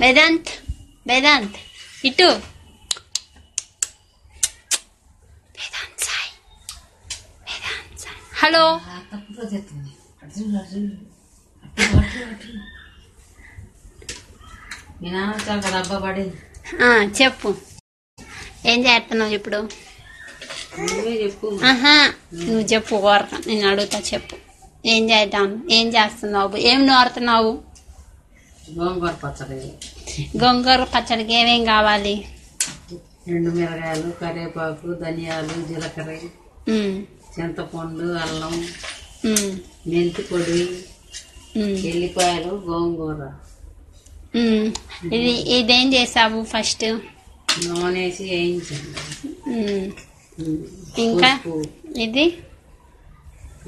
వేదాంత్ వేదాంత్ ఇటు. హలో. చెప్పు. ఏం చేస్తున్నావు ఇప్పుడు? ఆహా నువ్వు చెప్పు కోరక నేను అడుగుతా చెప్పు. ఏం చేద్దాం ఏం చేస్తున్నావు ఏం నోరుతున్నావు గోంగూర పచ్చడి. గొంగూర పచ్చడికి ఏమేం కావాలి? రెండు మిరగాయలు కరివేపాకు ధనియాలు జీలకర్ర చింతపండు అల్లం మెంతి పొడి ఎల్లిపాయలు గోంగూర. ఇది ఇదేం చేసావు ఫస్ట్? నూనె వేసి వేయించండి. ఇంకా. ఇది?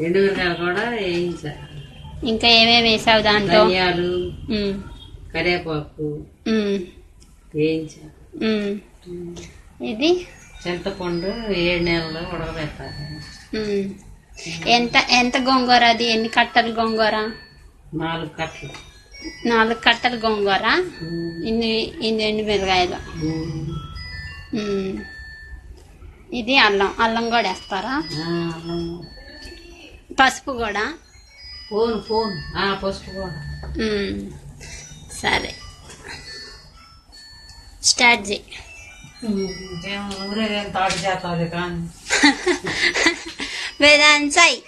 రెండు మిరగాయలు కూడా వేయించాలి ఇంకా ఏమేమి వేసావు దాంట్లో? ధనియాలు ఉమ్, కరివేపాకు. ఇది? చింతపండు ఏడు నెలలు ఉడకబెట్టాలి. ఎంత ఎంత గోంగూర అది? ఎన్ని కట్టలు గోంగూర? నాలుగు కట్టలు. నాలుగు కట్టలు గోంగూర. ఇన్ని ఇన్ని ఎండు మిరగాయలు. ఇది అల్లం అల్లం కూడా వేస్తారా. పసుపు కూడా? Phone phone. First phone. సరే. స్టార్ట్ చేయి. వేదాన్ కానీ. సాయి.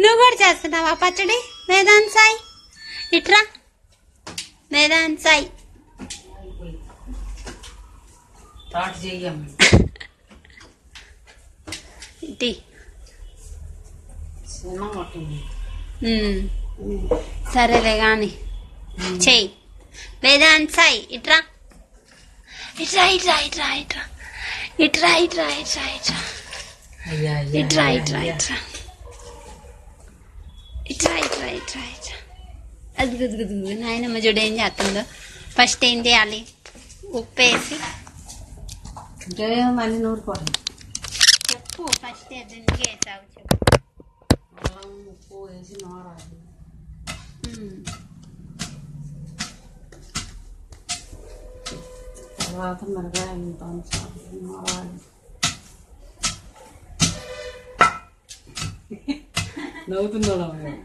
నువ్వు కూడా చేస్తున్నావా పచ్చడి? వేదాన్ సాయి. ఇట్రా. వేదాన్ సాయి. తాటి చెయ్యమ్మ ఇటీ సరేలే గాని. చెయ్యి వేదాంత్ సాయి. ఇట్రా. ఇట్రా ఇట్రా ఇట్రా ఇట్రా. ఇట్రా ఇట్రా ఇట్రా ఇట్రా. ఇట్రా ఇట్రా. ఇట్రా. ఇట్రా ఇట్రా ఇట్రా ఇట్రా. అది గుదు గుదు గుదు నాయనమ్మ చూడు ఏం చేస్తుందో. ఫస్ట్ ఏం చేయాలి? ఉప్పు వేసి. ఇంకేం అన్ని నూరుకోవడం చెప్పు ఫస్ట్ ఎందుకు వేసావు. 양 먹고 대신 알아야 돼. 음. 아, 정말 가야겠다. 너무 놀라워요.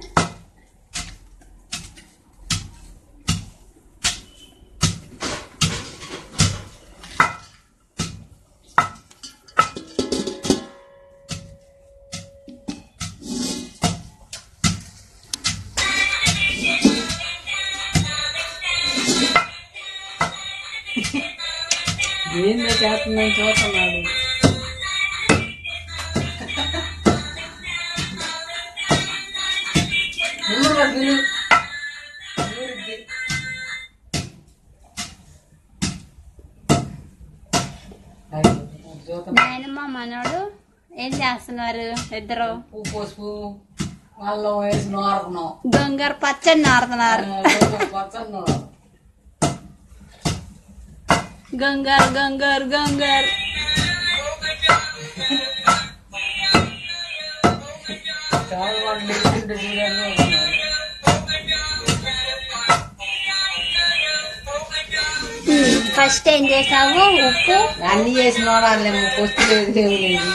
అయ్యో, చూద్దాం. నాయనమ్మ మనోడు ఏం చేస్తున్నారు ఇద్దరు? పసుపు అల్లం వేసి గొంగర పచ్చడి నారుతున్నారు. పచ్చడి గంగర్ గంగర్ గంగర్. చాలా వాళ్ళు లేకుంటే చూడండి ఫస్ట్ ఏం చేసావు? ఉప్పు? అన్ని చేసి నోడాలేమో పొస్తు లేదు లేదు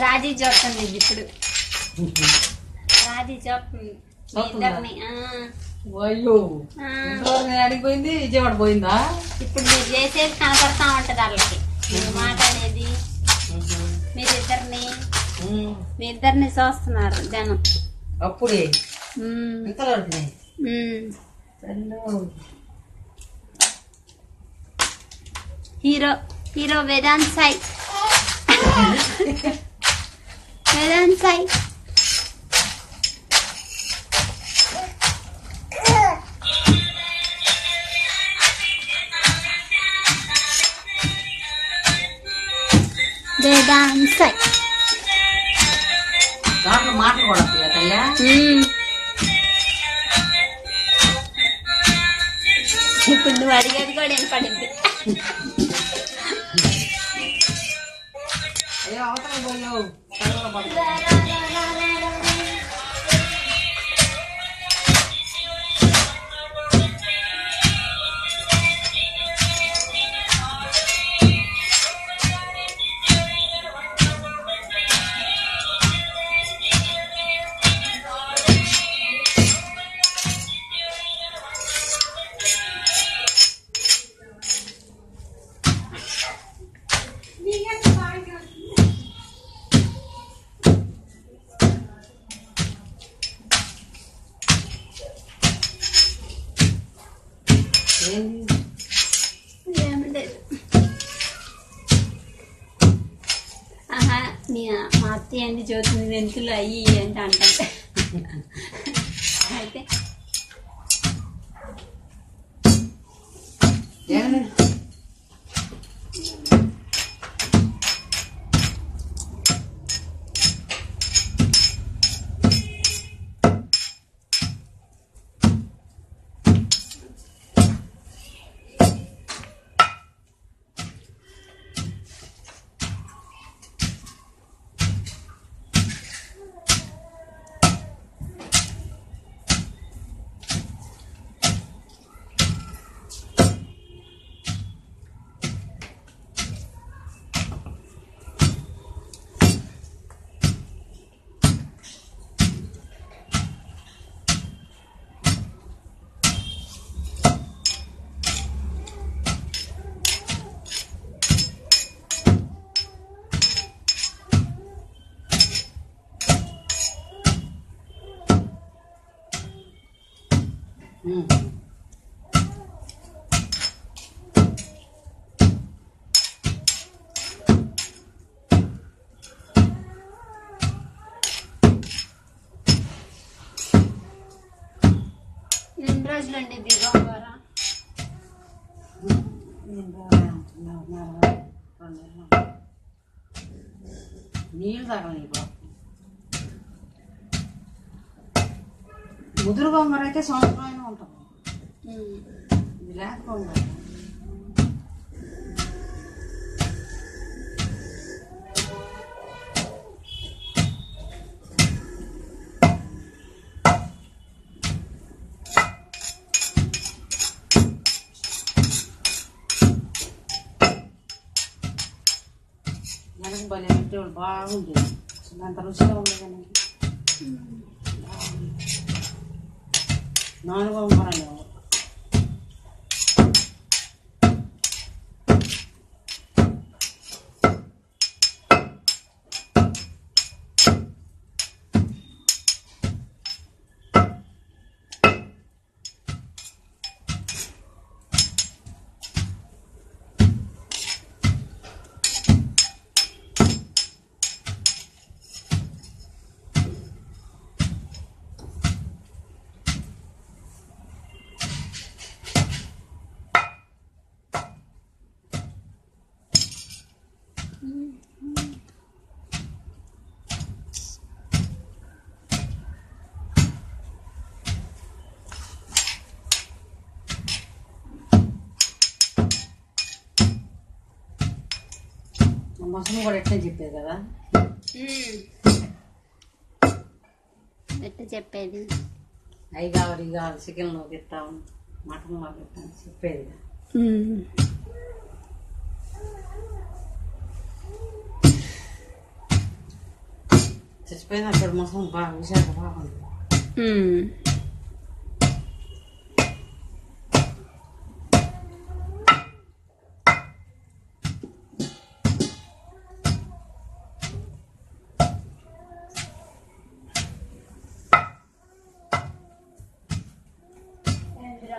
రాజీ చూస్తుంది ఇప్పుడు. రాజీ చూస్తుంది అయ్యో. అడిగిపోయింది విజయవాడ పోయిందా? ఇప్పుడు మీరు చేసేది కనపడతా ఉంటది వాళ్ళకి. మీరు మాట్లాడేది మీరిద్దరిని. మీ ఇద్దరిని చూస్తున్నారు జనం. అప్పుడే? ఇంతవరకు hero hero Vedant Sai. melon pie. The dance side. దాంట్లో మాటలు కూడా తల్లా ఇప్పుడు నువ్వు అడిగేది కూడా వినపడింది అవతల పోయావు Bye-bye. ఉమ్. ఎన్ని రోజులు అండి ఇది గోంగూర నీళ్ళు తాగలి ముదురు బొమ్మర అయితే సంవత్సరం అయినా ఉంటుంది మ్మ్. ఇది లేకపోతే మనకు భలే పెట్టేవాడు బాగుంటుంది అసలు అంత రుచిగా ఉండదు 何が分からんの మసము కూడా ఎట్లా చెప్పేది కదా. ఎట్లా చెప్పేది అవి కావాలి ఇవి కావాలి చికెన్లో పెట్టాం మటన్లో పెట్టాం చెప్పేది కదా. మ్మ్. చచ్చిపోయిన అప్పుడు మసం బాగా విశాఖ బాగుంది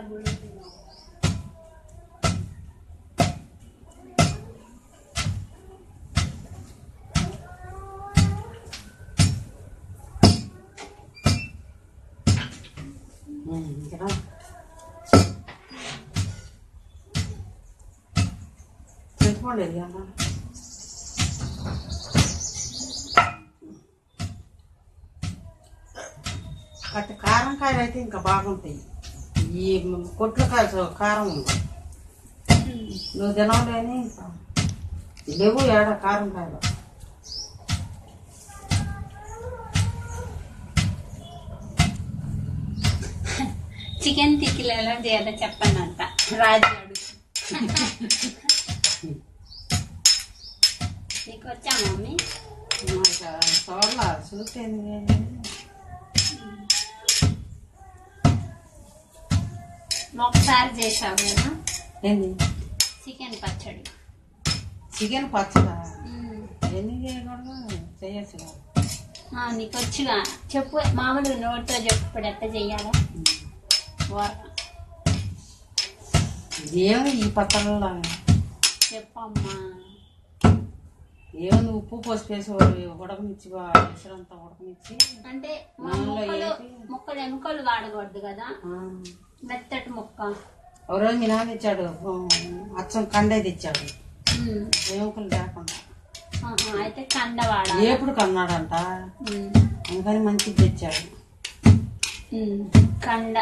మ్మ్. ఉమ్, ఇంకా చెప్పుకోండి ఇది అన్న అటు కారం కాయలు అయితే ఇంకా బాగుంటాయి ఈ కొట్లు కాయ కారం ఉంది. నువ్వు తినలేని ఇంకా. లేవు ఏడ కారం కాయలు చికెన్ తిక్కిలు ఎలా చేయాలో చెప్పండి అంట రాజు నీకు వచ్చా మమ్మీ చూడాల చూస్తేంది ఒకసారి చేసావు కదా. ఏంది? చికెన్ పచ్చడి. చికెన్ పచ్చడా. ఎన్ని చేయకూడదు? చేయొచ్చు నీకు వచ్చుగా. చెప్పు మామూలుగా నోటితో చెప్పు ఇప్పుడు ఎట్ట చెయ్యాలో? ఇదేమి ఈ పచ్చళ్ళలో చెప్పమ్మా. ఏముంది ఉప్పు పసుపు వేసి ఉడకనిచ్చి ఎసరంతా ఉడకనిచ్చి అంటే ముక్కలు ఎముకలు వాడకూడదు కదా. మెత్తటి ముక్క. ఒక రోజు మీ నాన్న తెచ్చాడు అచ్చం కండే తెచ్చాడు. ఏముకలు లేకుండా. అయితే కండ వాడాలి. ఏపుడు కన్నాడంట. అందుకని మంచిది తెచ్చాడు. కండ.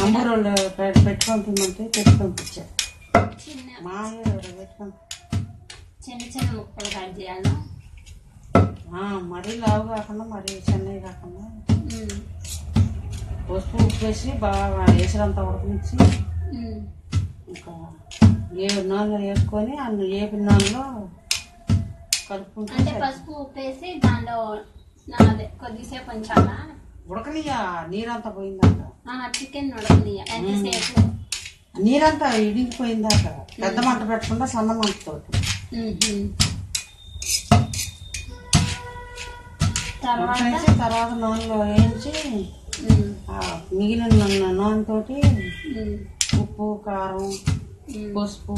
నంబర్ వాళ్ళు పె- పెట్టుకొని తిమ్మంటే పెట్టి పంపించాడు చిన్న చిన్న చిన్న ముక్కలు కట్ చేయాలా? మరీ లావు కాకుండా మరీ చెన్నై కాకుండా. పసుపు ఉప్పు వేసి బాగా ఎసరంతా ఉడకనిచ్చి. ఇంకా ఏ నూనెలో వేసుకొని అన్ని ఏపి నూనెలో కలుపుకుంటే అంటే పసుపు ఉప్పేసి దానిలో నా అదే కొద్దిసేపు ఉంచాలా? ఉడకనియా నీరంతా పోయిందాక. చికెన్ ఉడకనియ ఎంతసేపు నీరంతా ఇడిగిపోయిందాక. పెద్ద మంట పెట్టకుండా సన్న మంటతోటి మ్మ్. తర్వాత? తర్వాత నూనెలో వేయించి మిగిలిన నూనె నూనెతోటి మ్మ్. ఉప్పు కారం. పసుపు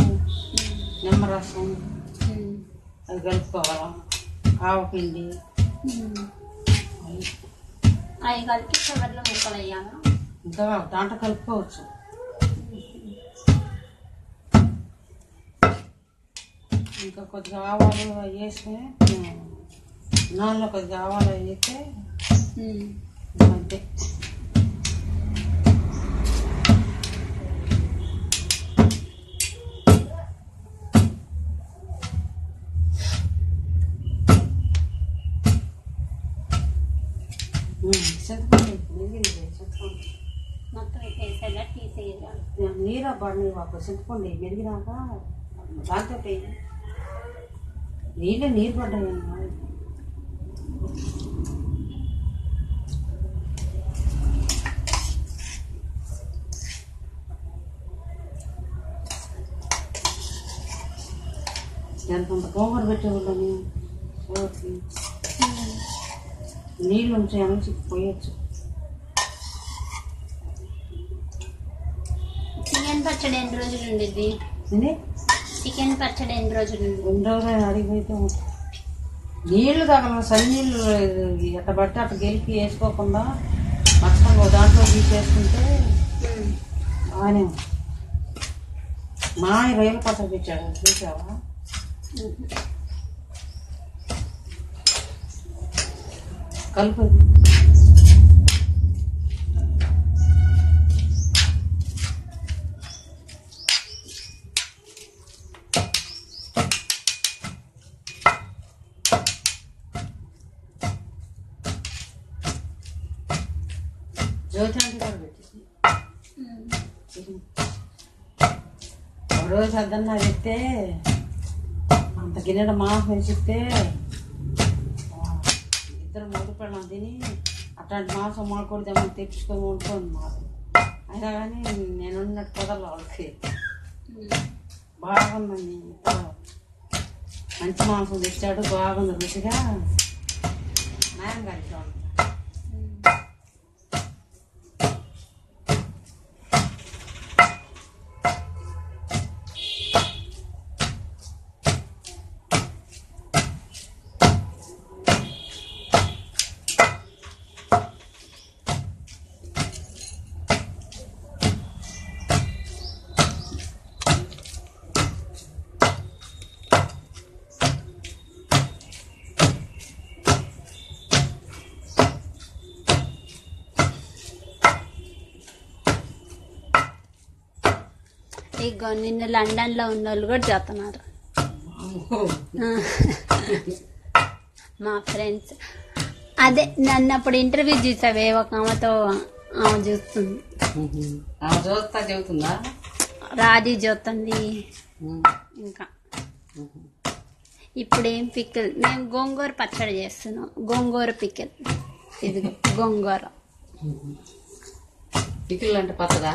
నిమ్మరసం మ్మ్. అది కలుపుకోవాలి ఆవపిండి. అవి కలిపి చివరిలో ముక్కలు వేయాలా ఇంకా దాంట్లో కలుపుకోవచ్చు ఇంకా కొద్దిగా ఆవాలు వేసుకుని ఉమ్, నూనెలో కొద్దిగా ఆవాలు వేస్తే మ్మ్. అంతే నీరు పడి ఒక చింతపండు మెరిగినాక దాంతో వేయి. నీళ్ళు నీరు పడ్డాయి ఎంతంత గోంగూర పెట్టేవాళ్ళని ఓకే నీళ్ళు ఉంటాయని చెప్పి పోయొచ్చు చికెన్ పచ్చడి ఎన్ని రోజులు ఉండిద్ది? ఇది చికెన్ పచ్చడి ఎన్ని రోజులు రోజులు అడిగిపోతే నీళ్ళు తగల సరి నీళ్ళు ఎట్ట పడితే అట్ట గెలిపి వేసుకోకుండా మొత్తం దాంట్లో తీసేసుకుంటే బాగానే. మా ఆయన రైలు పచ్చడి తెచ్చాడు చూసావా? కలుపు జ్యోతి అంటే కూడా పెట్టేసి ఒక చెప్తే అంత గిన్నెడ మాంసం చెప్తే ఇద్దరు మూడు తిని అట్లాంటి మాంసం మాకూడదేమో తెప్పించుకొని ఉంటుంది మాకు అయినా కానీ నేను ఉన్నట్టు వాళ్ళకి. బాగుందండి మంచి మాంసం తెచ్చాడు బాగుంది రుచిగా. నయం కలిసి ఇగో నిన్న లండన్లో ఉన్న వాళ్ళు కూడా చేస్తున్నారు. మా ఫ్రెండ్స్. అదే నన్ను అప్పుడు ఇంటర్వ్యూ చూసావే ఒక ఆమెతో ఆమె చూస్తుంది. చూస్తా చెబుతుందా? రాజీ చూస్తుంది. ఇంకా. ఇప్పుడు ఏం పిక్కల్? మేము గోంగూర పచ్చడి చేస్తున్నాం. గోంగూర పిక్కల్. ఇది గోంగూర. పికిల్ అంటే పచ్చదా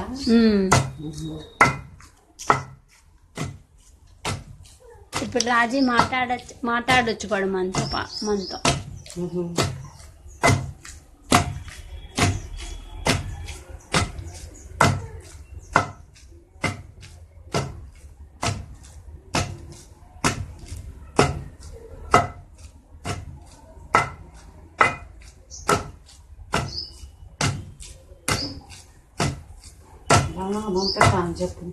ఇప్పుడు రాజీ మాట్లాడచ్చు మాట్లాడొచ్చు పడు మనతో పా- మనతో. నూనె చెప్పు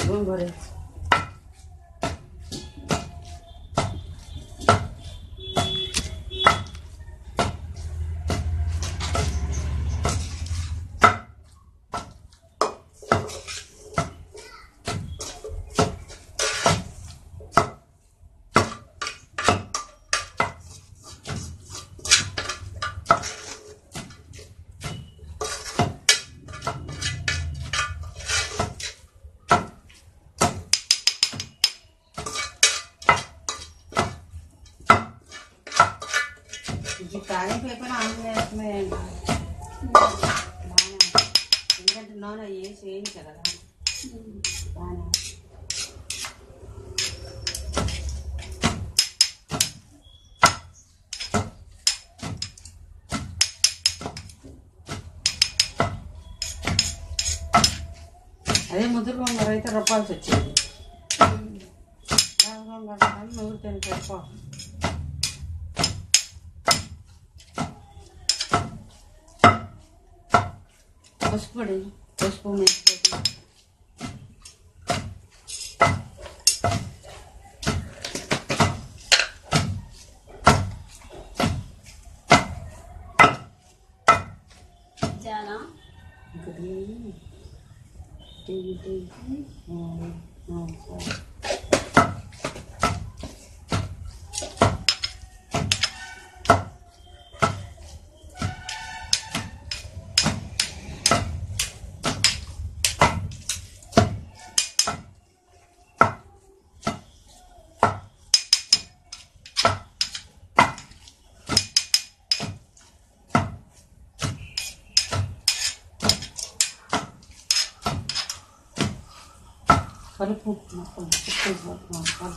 గోంగూర వేసి. ఇది కానీ పేపర్ ఆన్ చేస్తున్నాయండి బాగానే ఉంది. ఎందుకంటే నూనె వేసి వేయించా కదా బాగానే ఉంది. అదే ముద్ర గొంగర అయితే రూపాయలు వచ్చేది గొంగర నూరు తిని సరిపోతుంది పసుపు పొడి పసుపు మెంతి పొడి. do you do? ఆ, సరే. కలుపు మొత్తం చిక్కుడు మొత్తం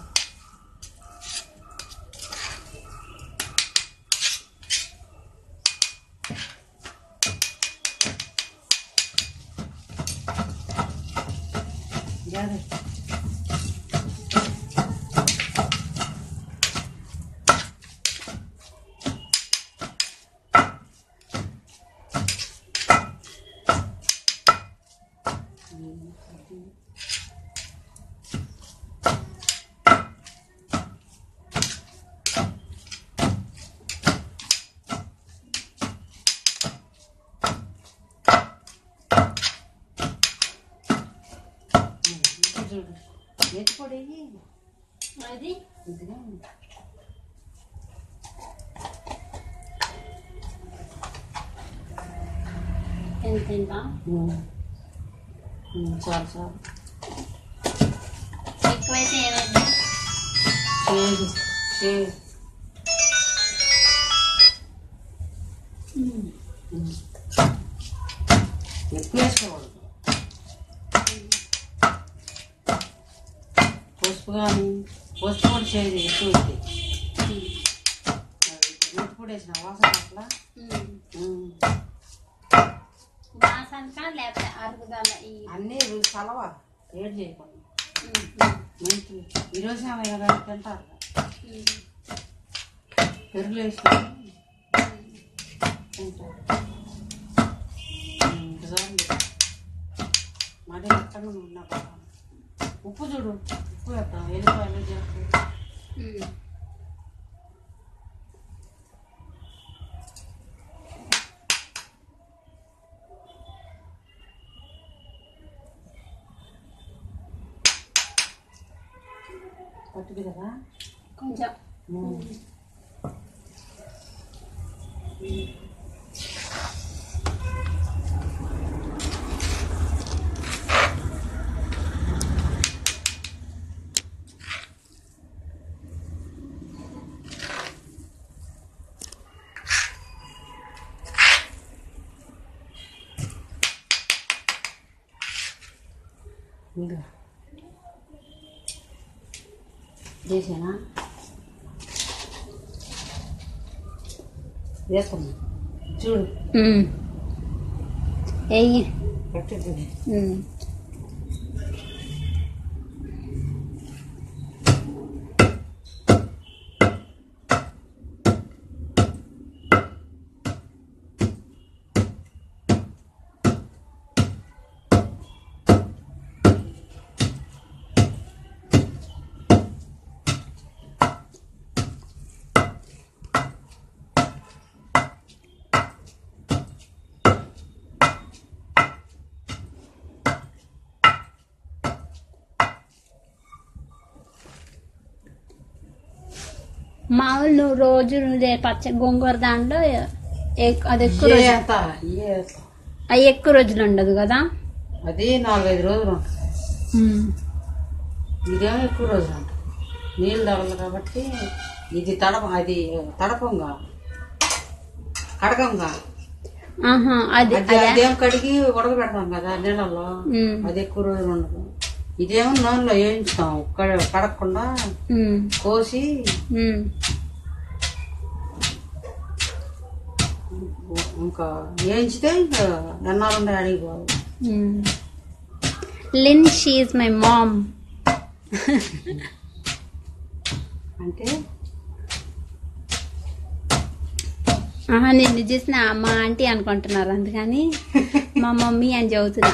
జాగ్రత్త ఇంకా చూడు మెంతి పొడి వెయ్యి. అది ఇదిగా ఎంత ఎంత ఉమ్. ఉమ్, చాలు చాలు ఎక్కువైతే ఏమైంది చేదు వాసనక లేకపోతే అరుగుదల ఈ అన్నీ ఏడు చేయకుండా ఈరోజు ఏమైనా తింటారు. పెరుగులు ఎక్కడ ఉన్నా ఉప్పు చూడు. ఉప్పు వేద్దాం. ఎల్లిపాయలు జీలకర్ర ఉమ్. పట్టుకు కదా కొంచెం ఇంకా చేసానా వేస్తున్నా చూడు ఉమ్. ఎయ్యి పట్టుకు ఉమ్. మామూలు నువ్వు రోజు పచ్చ గోంగూర దాంట్లో అది ఎక్కువ రోజు అవి ఎక్కువ రోజులు ఉండదు కదా? అది నాలుగైదు రోజులు ఉంటుంది. ఇదేమో ఎక్కువ రోజులు ఉంటుంది. నీళ్ళు తగలదు కాబట్టి ఇది తడప అది తడపంగా కడకంగా అది అది కడిగి ఉడకబెడతాం కదా నీళ్ళల్లో. అది ఎక్కువ రోజులు ఉండదు. ఇదేమో నూనెలో వేయించుతాం. కడ- కడగకుండా. కోసి ఉమ్. ఇంకా వేయించితే ఎన్నాళ్ళు ఉండే ఉమ్. లిన్ షీఈ్ మై మామ్ అంటే నిన్ను చూసిన మా ఆంటీ అనుకుంటున్నారు అందుకని మా మమ్మీ అని చదువుతున్నా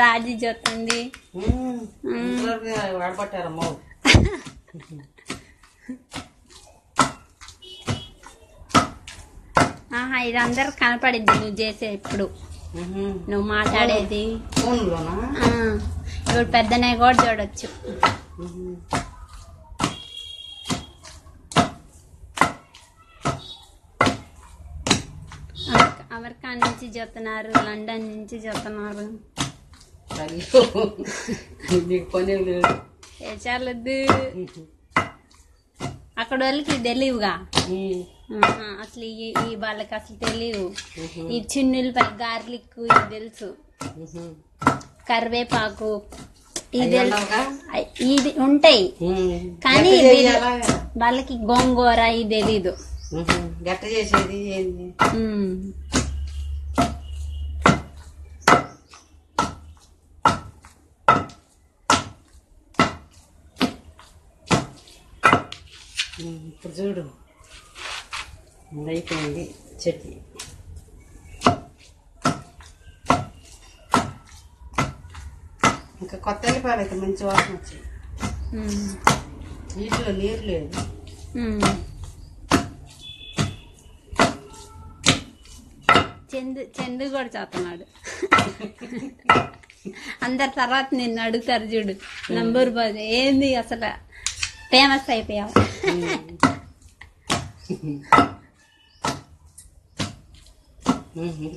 రాజీ చూస్తుంది ఆహా ఇది అందరు కనపడిద్ది నువ్వు చేసే ఇప్పుడు. నువ్వు మాట్లాడేది. ఇప్పుడు పెద్దనే కూడా చూడొచ్చు. అమెరికా నుంచి చూస్తున్నారు లండన్ నుంచి చూస్తున్నారు. అయ్యో నీకు పని ఏం లేదు ఏ చాలద్దు. అక్కడ వాళ్ళకి తెలియవుగా. ఆహా, అసలు ఈ ఈ వాళ్ళకి అసలు తెలియవు. ఈ చిన్నులపై గార్లిక్ ఇది తెలుసు. కరివేపాకు. ఇది ఇది ఉంటాయి. కానీ? వాళ్ళకి గోంగూర ఇది తెలీదు. గట్ట చేసేది ఇప్పుడు చూడు. అయిపోయింది చట్నీ. ఇంకా కొత్త వెళ్ళిపోయాలి అయితే మంచి వాసన వచ్చాయి ఉమ్. నీటిలో నీరు లేదు. చందు చందు కూడా చేస్తున్నాడు. అందరి తర్వాత నిన్ను అడుగుతారు చూడు. నంబర్ బాద్ ఏంది అసలు? ఫేమస్ అయిపోయావు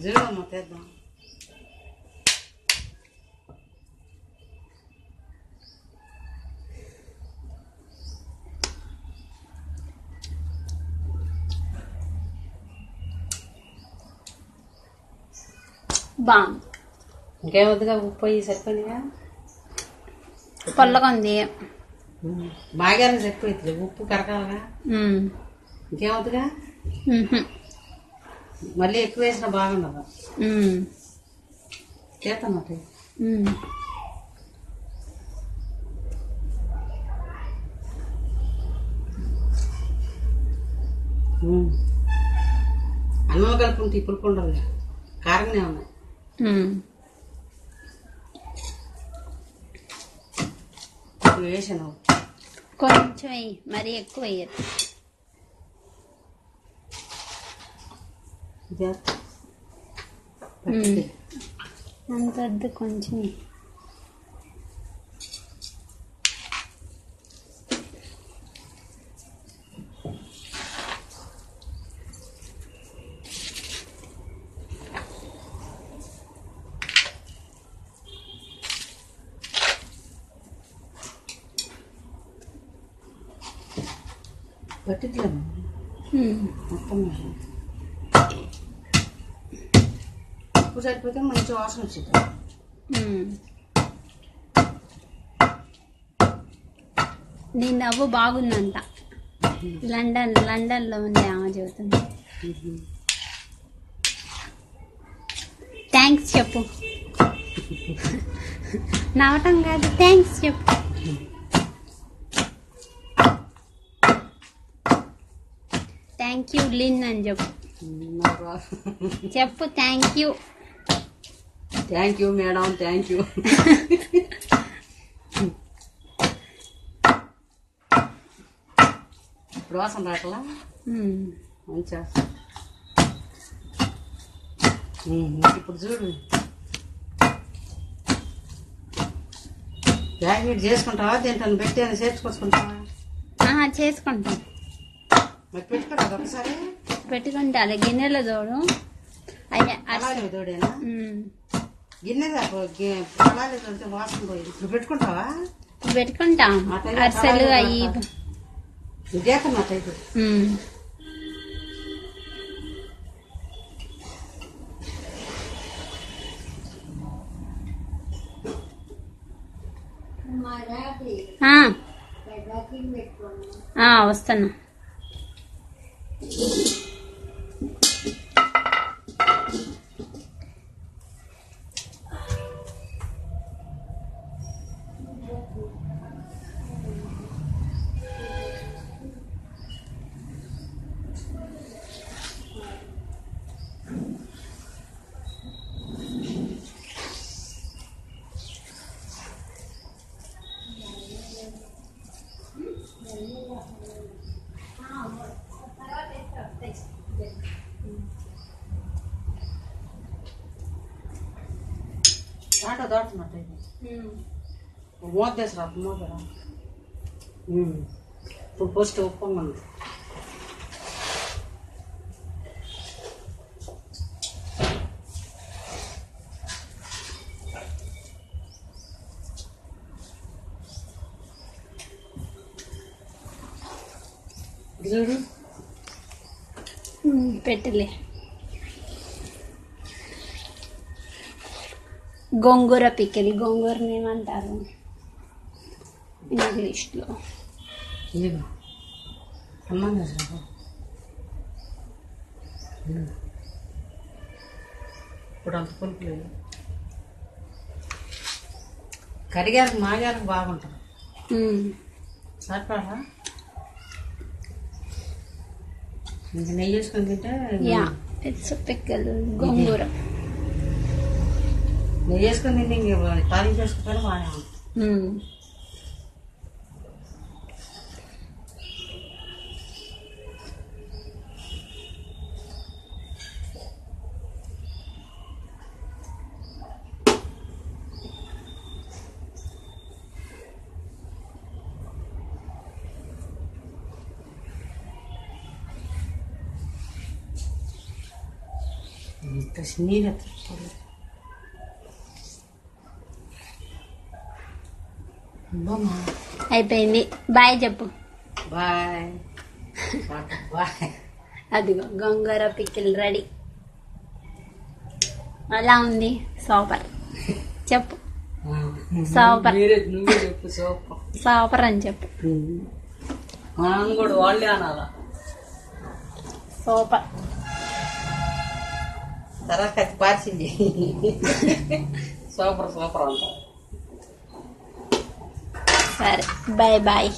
చూడమ్మా తెద్దాం బాగుంది. ఇంకేమొద్దుగా ఉప్పు అయ్యి సరిపోయినాయా పొల్లగా ఉంది. బాగానే సరిపోయింది ఉప్పు కరకాలగా ఉహు. మళ్ళీ ఎక్కువ వేసినా బాగుండదు? ఉమ్. అన్నం కలుపుకుంటే ఇప్పుడు ఉండదు కారంగానే ఉన్నాయి వేసాను. కొంచెం మరీ ఎక్కువ ఉమ్. అంత వద్దు కొంచెం సరిపోతే మంచి వాసన వచ్చింది ఉమ్. నీ నవ్వు బాగుందంట. లండన్ లండన్లో ఉంది ఆమె చెబుతుంది థ్యాంక్స్ చెప్పు. నవ్వటం కాదు థ్యాంక్స్ చెప్పు. థ్యాంక్ యూ లిన్ అని చెప్పు. చెప్పు thank you. Thank you madam thank you ఇప్పుడు వాసన రాకలా మంచి వాసన. ఉమ్, ఇప్పుడు చూడు. ప్యాకెట్ చేసుకుంటావా తింటాను పెట్టి అని చేర్చుకొచ్చుకుంటావా? చేసుకుంటాం. మరి పెట్టుకోరా ఒకసారి? పెట్టుకుంటే అలా గిన్నెలో తోడు. అయ్యా అలాగే తోడేనా? గిన్నె అలాగే తోడితే వాసన పోయింది. ఇప్పుడు పెట్టుకుంటావా? పెట్టుకుంటాం. అరిసెలు అలాగే అయ్యి. పెడతా. ఇదేకన్నా టైపు ఉమ్. ఆ. ఆ, వస్తున్నా. దాంట్లో దాటుతున్నట్టు ఇది మూత వేసిరా ఉమ్. ఇప్పుడు పోస్ట్ ఉప్పు ఉంది ఇది చూడు ఉమ్, పెట్టులే. గోంగూర పిక్కలి గోంగూరని ఏమంటారు? ఇంగ్లీష్లో ఇదిగో అన్నం వేసిరా ఇప్పుడు అంత పులుపు లేదు కరిగారికి మాగారికి బాగుంటుంది. ఉమ్, సరిపడా? ఇంకా నెయ్యి వేసుకొని తింటే యా ఇట్స్ పిక్కలు గోంగూర. నెయ్యి వేసుకొని తింటే ఇంక తాలింపు చేసుకుంటే బాగానే ఉంటుంది. ఇక్కడ నీళ్ళు ఎత్తారు అయిపోయింది బాయ్ చెప్పు బాయ్ బాయ్ అదిగో గంగార పికిల్ రెడీ. అలా ఉంది. సూపర్. చెప్పు. సూపర్. చెప్పు సూపర్. సూపర్ అని చెప్పు. మనం కూడా వాళ్ళే అనాలా? సూపర్. తర్వాత అది పార్సింది సూపర్ సూపర్ అంటారు సరే బాయ్ బాయ్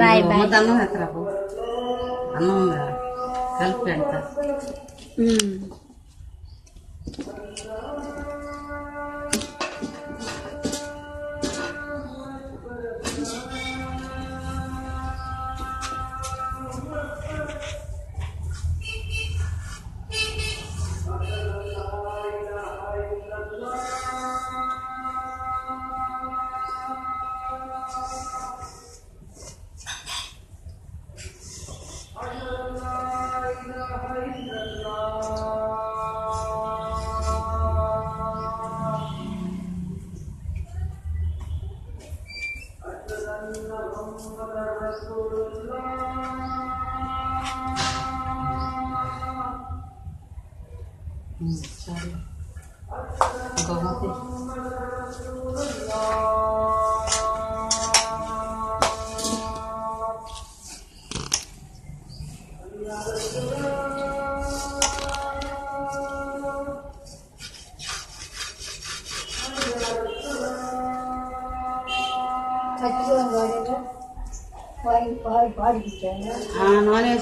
బాయ్ బాయ్ అన్నం ఎత్తరా బాబు. అన్నం ఉందా? కలిపి పెడతా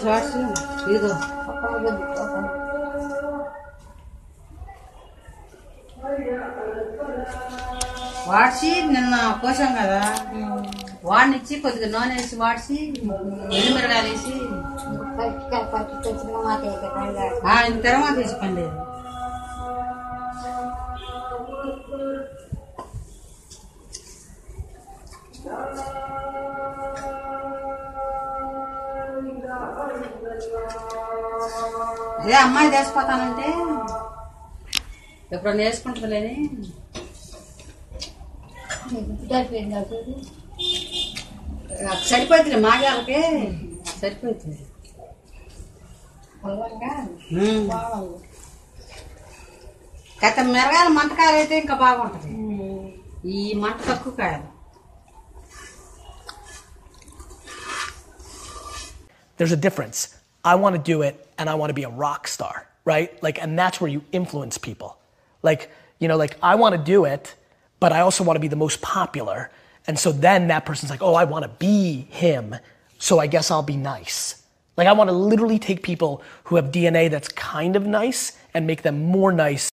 నూనె షార్ట్స్ ఇదిగో వాడిచి నిన్న కోసాం కదా వాడినిచ్చి కొద్దిగా నూనె వేసి వాడిచి ఎండుమిరగాయలు వేసి ఆ, ఇంత తర్వాత తీసుకోండి అదే అమ్మాయి తెచ్చిపోతానంటే ఎప్పుడన్నా వేసుకుంటుందిలేని. నాకు సరిపోతుంది మాగాలకే సరిపోతుంది. గత మిరగాయల మంటకాయలు అయితే ఇంకా బాగుంటది. ఈ మంట తక్కువ కాయలు. There's a difference. I want to do it and I want to be a rock star, right? Like, and that's where you influence people. Like, you know, like I want to do it, but I also want to be the most popular. And so then that person's like, oh, I want to be him. So I guess I'll be nice. Like, I want to literally take people who have DNA that's kind of nice and make them more nice